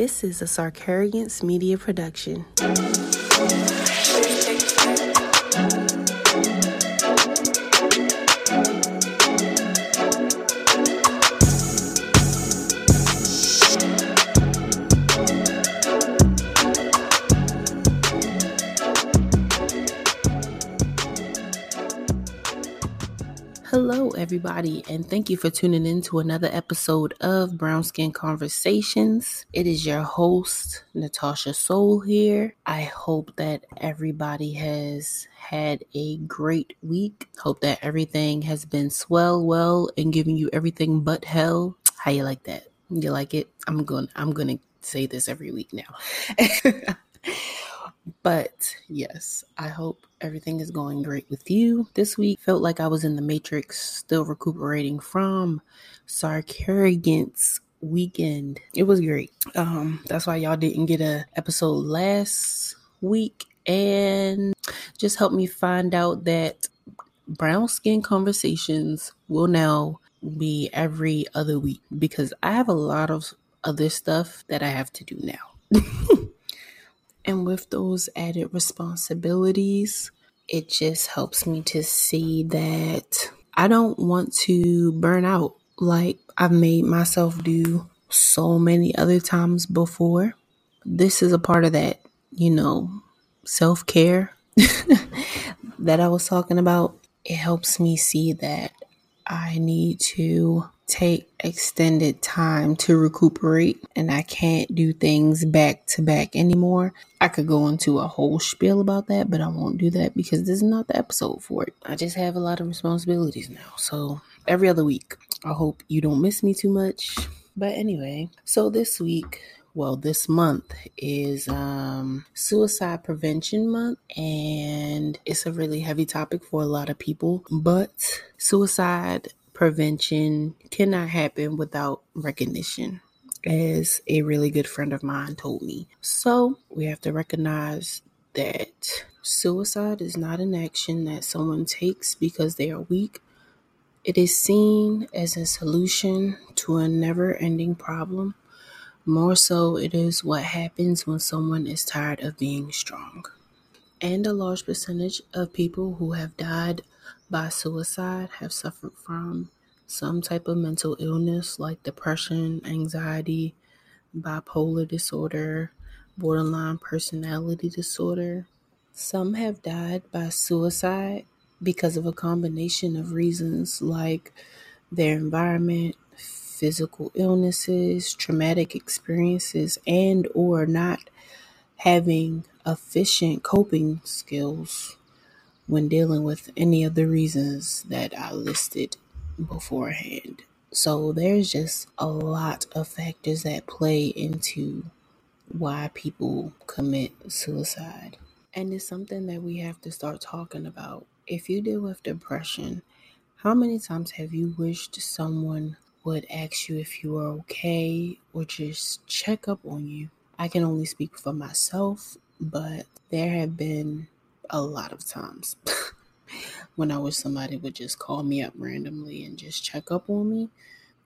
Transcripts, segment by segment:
This is a Sarcarrogance Media production. Everybody, and thank you for tuning in to another episode of Brown Skin Conversations. It is your host, Natasha Soul, here. I hope that everybody has had a great week. Hope that everything has been swell, well, and giving you everything but hell. How you like that? You like it? I'm going. I'm going to say this every week now. But yes, I hope everything is going great with you this week. Felt like I was in the Matrix, still recuperating from Sarcarrogance weekend. It was great. Um, that's why y'all didn't get a episode last week, and just helped me find out that brown skin conversations will now be every other week because I have a lot of other stuff that I have to do now. And with those added responsibilities, it just helps me to see that I don't want to burn out like I've made myself do so many other times before. This is a part of that, you know, self care that I was talking about. It helps me see that I need to take extended time to recuperate and I can't do things back to back anymore. I could go into a whole spiel about that, but I won't do that because this is not the episode for it. I just have a lot of responsibilities now. So every other week, I hope you don't miss me too much. But anyway, so this week, well this month is um suicide prevention month and it's a really heavy topic for a lot of people but suicide prevention cannot happen without recognition, as a really good friend of mine told me. So we have to recognize that suicide is not an action that someone takes because they are weak. It is seen as a solution to a never ending problem. More so, it is what happens when someone is tired of being strong. And a large percentage of people who have died by suicide have suffered from some type of mental illness like depression, anxiety, bipolar disorder, borderline personality disorder. Some have died by suicide because of a combination of reasons like their environment, physical illnesses, traumatic experiences, and or not having efficient coping skills when dealing with any of the reasons that I listed beforehand. So there's just a lot of factors that play into why people commit suicide. And it's something that we have to start talking about. If you deal with depression, how many times have you wished someone would ask you if you are okay or just check up on you? I can only speak for myself, but there have been a lot of times when I wish somebody would just call me up randomly and just check up on me.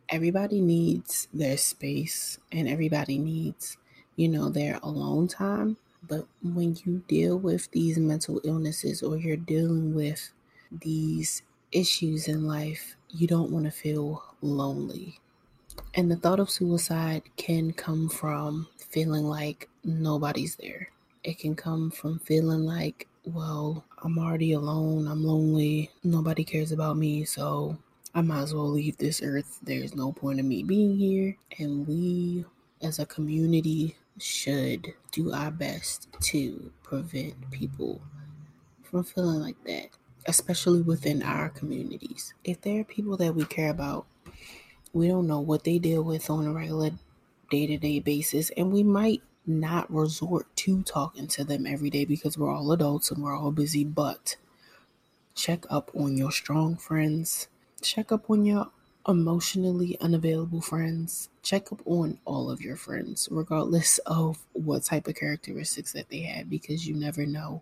Everybody needs their space and everybody needs, you know, their alone time. But when you deal with these mental illnesses or you're dealing with these issues in life, you don't want to feel lonely. And the thought of suicide can come from feeling like nobody's there. It can come from feeling like well, I'm already alone, I'm lonely, nobody cares about me, so I might as well leave this earth. There's no point in me being here. And we, as a community, should do our best to prevent people from feeling like that, especially within our communities. If there are people that we care about, we don't know what they deal with on a regular day to day basis, and we might not resort to talking to them every day because we're all adults and we're all busy, but check up on your strong friends, check up on your emotionally unavailable friends, check up on all of your friends, regardless of what type of characteristics that they have, because you never know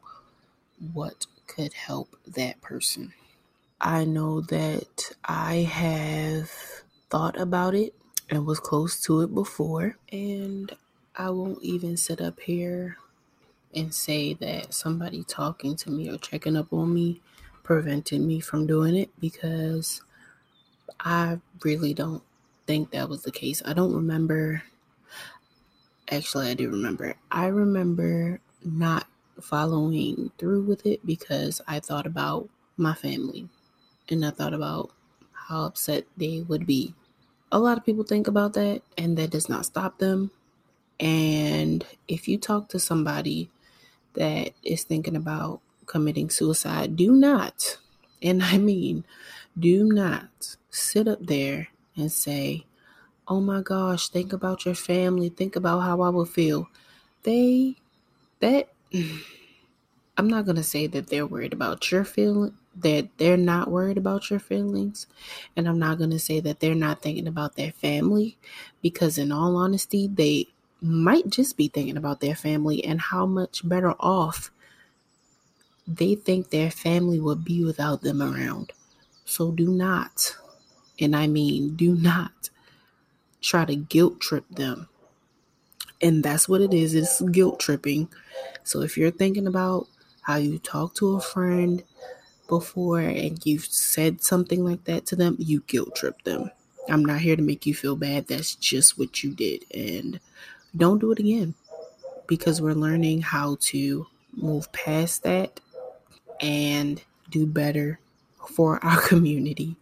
what could help that person. I know that I have thought about it and was close to it before, and I won't even sit up here and say that somebody talking to me or checking up on me prevented me from doing it because I really don't think that was the case. I don't remember. Actually, I do remember. I remember not following through with it because I thought about my family and I thought about how upset they would be. A lot of people think about that, and that does not stop them. And if you talk to somebody that is thinking about committing suicide, do not, and I mean, do not sit up there and say, Oh my gosh, think about your family, think about how I would feel. They, that, I'm not going to say that they're worried about your feeling, that they're not worried about your feelings. And I'm not going to say that they're not thinking about their family because, in all honesty, they might just be thinking about their family and how much better off they think their family would be without them around. So do not, and I mean, do not try to guilt trip them. And that's what it is it's guilt tripping. So if you're thinking about how you talk to a friend before and you've said something like that to them, you guilt trip them. I'm not here to make you feel bad. That's just what you did. And don't do it again because we're learning how to move past that and do better for our community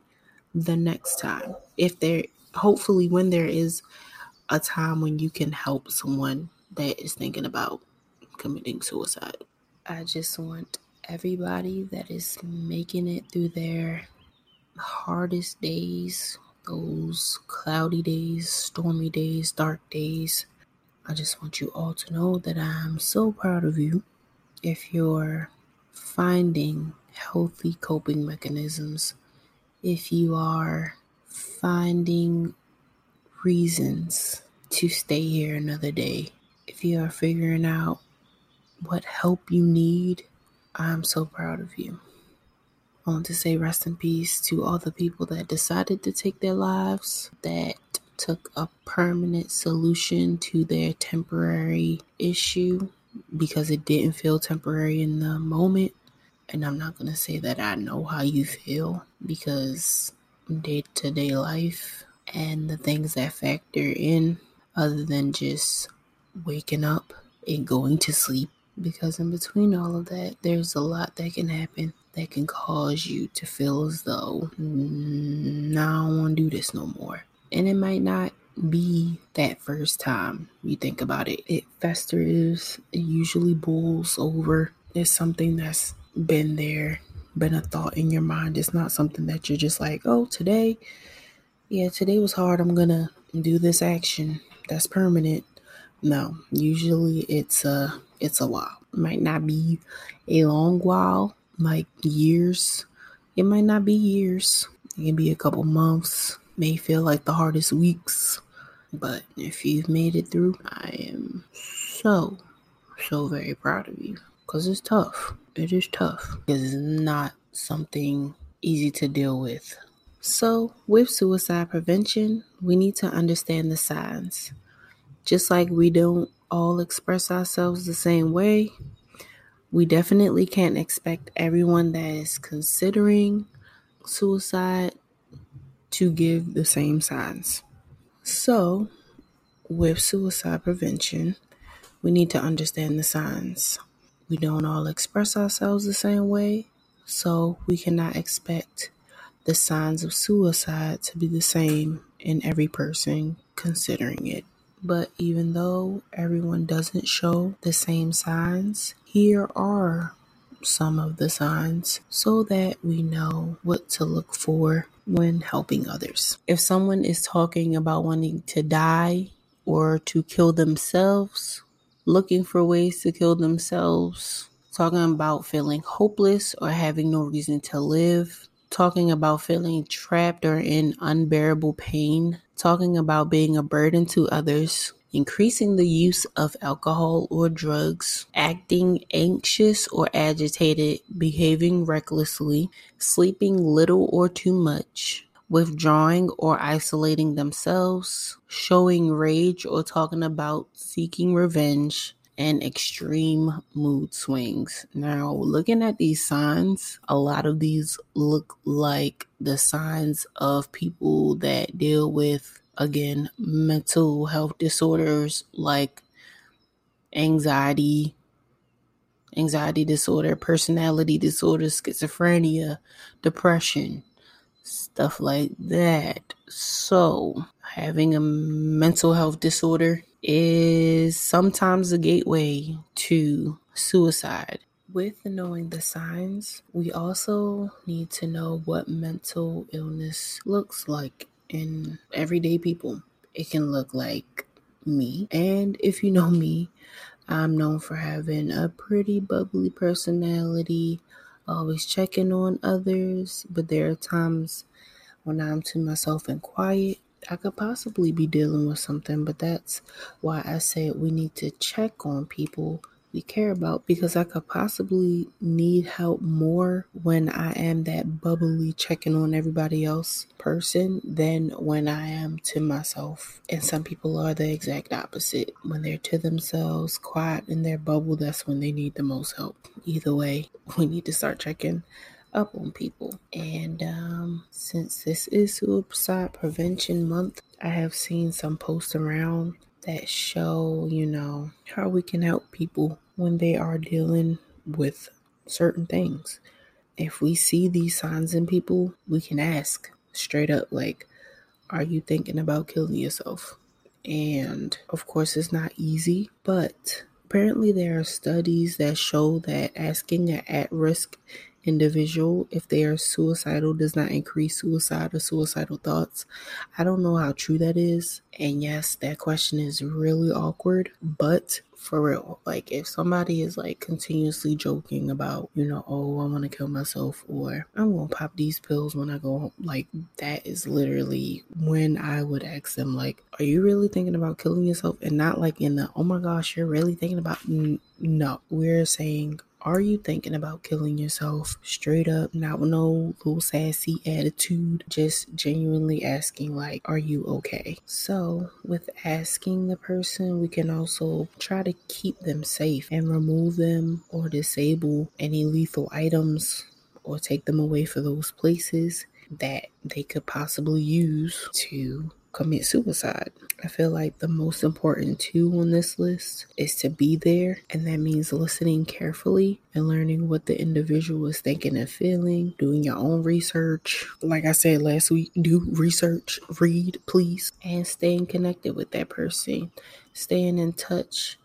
the next time. If there, hopefully, when there is a time when you can help someone that is thinking about committing suicide. I just want everybody that is making it through their hardest days, those cloudy days, stormy days, dark days. I just want you all to know that I'm so proud of you. If you're finding healthy coping mechanisms, if you are finding reasons to stay here another day, if you are figuring out what help you need, I'm so proud of you. I want to say rest in peace to all the people that decided to take their lives, that took a permanent solution to their temporary issue because it didn't feel temporary in the moment. And I'm not going to say that I know how you feel because day to day life and the things that factor in, other than just waking up and going to sleep. Because in between all of that, there's a lot that can happen that can cause you to feel as though, mm, I don't want to do this no more. And it might not be that first time you think about it. It festers, it usually boils over. It's something that's been there, been a thought in your mind. It's not something that you're just like, oh, today, yeah, today was hard. I'm gonna do this action that's permanent. No, usually it's a it's a while. It might not be a long while, like years. It might not be years. It can be a couple months. May feel like the hardest weeks. But if you've made it through, I am so, so very proud of you. Because it's tough. It is tough. It's not something easy to deal with. So, with suicide prevention, we need to understand the signs. Just like we don't all express ourselves the same way, we definitely can't expect everyone that is considering suicide to give the same signs. So, with suicide prevention, we need to understand the signs. We don't all express ourselves the same way, so we cannot expect the signs of suicide to be the same in every person considering it. But even though everyone doesn't show the same signs, here are some of the signs so that we know what to look for when helping others. If someone is talking about wanting to die or to kill themselves, looking for ways to kill themselves, talking about feeling hopeless or having no reason to live, talking about feeling trapped or in unbearable pain, talking about being a burden to others, increasing the use of alcohol or drugs, acting anxious or agitated, behaving recklessly, sleeping little or too much, withdrawing or isolating themselves, showing rage or talking about seeking revenge, and extreme mood swings. Now, looking at these signs, a lot of these look like the signs of people that deal with, again, mental health disorders like anxiety, anxiety disorder, personality disorder, schizophrenia, depression, stuff like that. So, having a mental health disorder is sometimes a gateway to suicide. With knowing the signs, we also need to know what mental illness looks like in everyday people. It can look like me. And if you know me, I'm known for having a pretty bubbly personality, always checking on others, but there are times when I'm to myself and quiet I could possibly be dealing with something, but that's why I said we need to check on people we care about because I could possibly need help more when I am that bubbly checking on everybody else person than when I am to myself. And some people are the exact opposite. When they're to themselves, quiet in their bubble, that's when they need the most help. Either way, we need to start checking up on people. And um, since this is Suicide Prevention Month, I have seen some posts around that show, you know, how we can help people when they are dealing with certain things. If we see these signs in people, we can ask straight up, like, are you thinking about killing yourself? And of course, it's not easy, but apparently, there are studies that show that asking an at risk individual if they are suicidal does not increase suicide or suicidal thoughts. I don't know how true that is. And yes, that question is really awkward, but for real, like if somebody is like continuously joking about, you know, oh, I want to kill myself or I'm going to pop these pills when I go home, like that is literally when I would ask them, like, are you really thinking about killing yourself? And not like in the, oh my gosh, you're really thinking about, no, we're saying, are you thinking about killing yourself straight up, not with no little sassy attitude, just genuinely asking, like, are you okay? So, with asking the person, we can also try to keep them safe and remove them or disable any lethal items or take them away for those places that they could possibly use to commit suicide. I feel like the most important two on this list is to be there, and that means listening carefully and learning what the individual is thinking and feeling, doing your own research. Like I said last week, do research, read, please, and staying connected with that person, staying in touch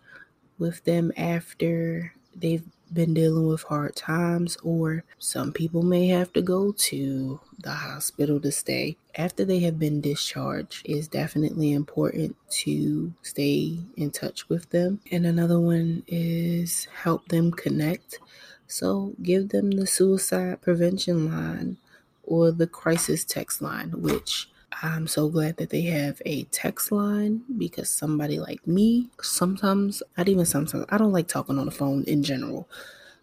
with them after they've been dealing with hard times, or some people may have to go to the hospital to stay after they have been discharged. It is definitely important to stay in touch with them. And another one is help them connect. So give them the suicide prevention line or the crisis text line, which I'm so glad that they have a text line because somebody like me, sometimes, not even sometimes, I don't like talking on the phone in general.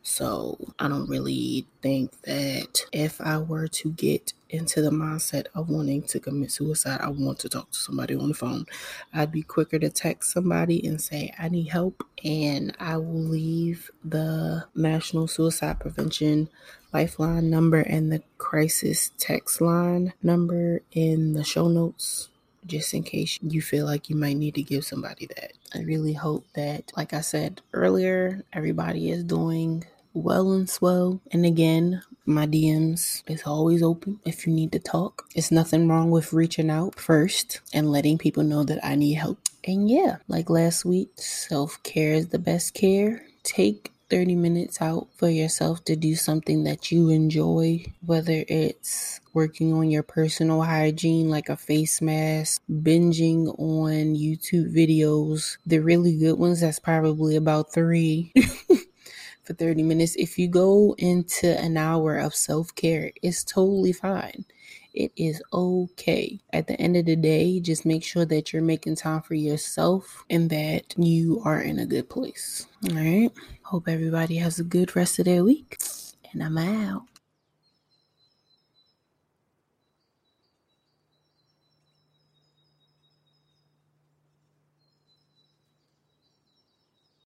So I don't really think that if I were to get into the mindset of wanting to commit suicide, I want to talk to somebody on the phone. I'd be quicker to text somebody and say, I need help. And I will leave the National Suicide Prevention Lifeline number and the crisis text line number in the show notes just in case you feel like you might need to give somebody that. I really hope that, like I said earlier, everybody is doing well and swell. And again, my DMs is always open if you need to talk. It's nothing wrong with reaching out first and letting people know that I need help. And yeah, like last week, self care is the best care. Take 30 minutes out for yourself to do something that you enjoy, whether it's working on your personal hygiene like a face mask, binging on YouTube videos, the really good ones, that's probably about three. for 30 minutes. If you go into an hour of self care, it's totally fine. It is okay. At the end of the day, just make sure that you're making time for yourself and that you are in a good place. All right. Hope everybody has a good rest of their week. And I'm out.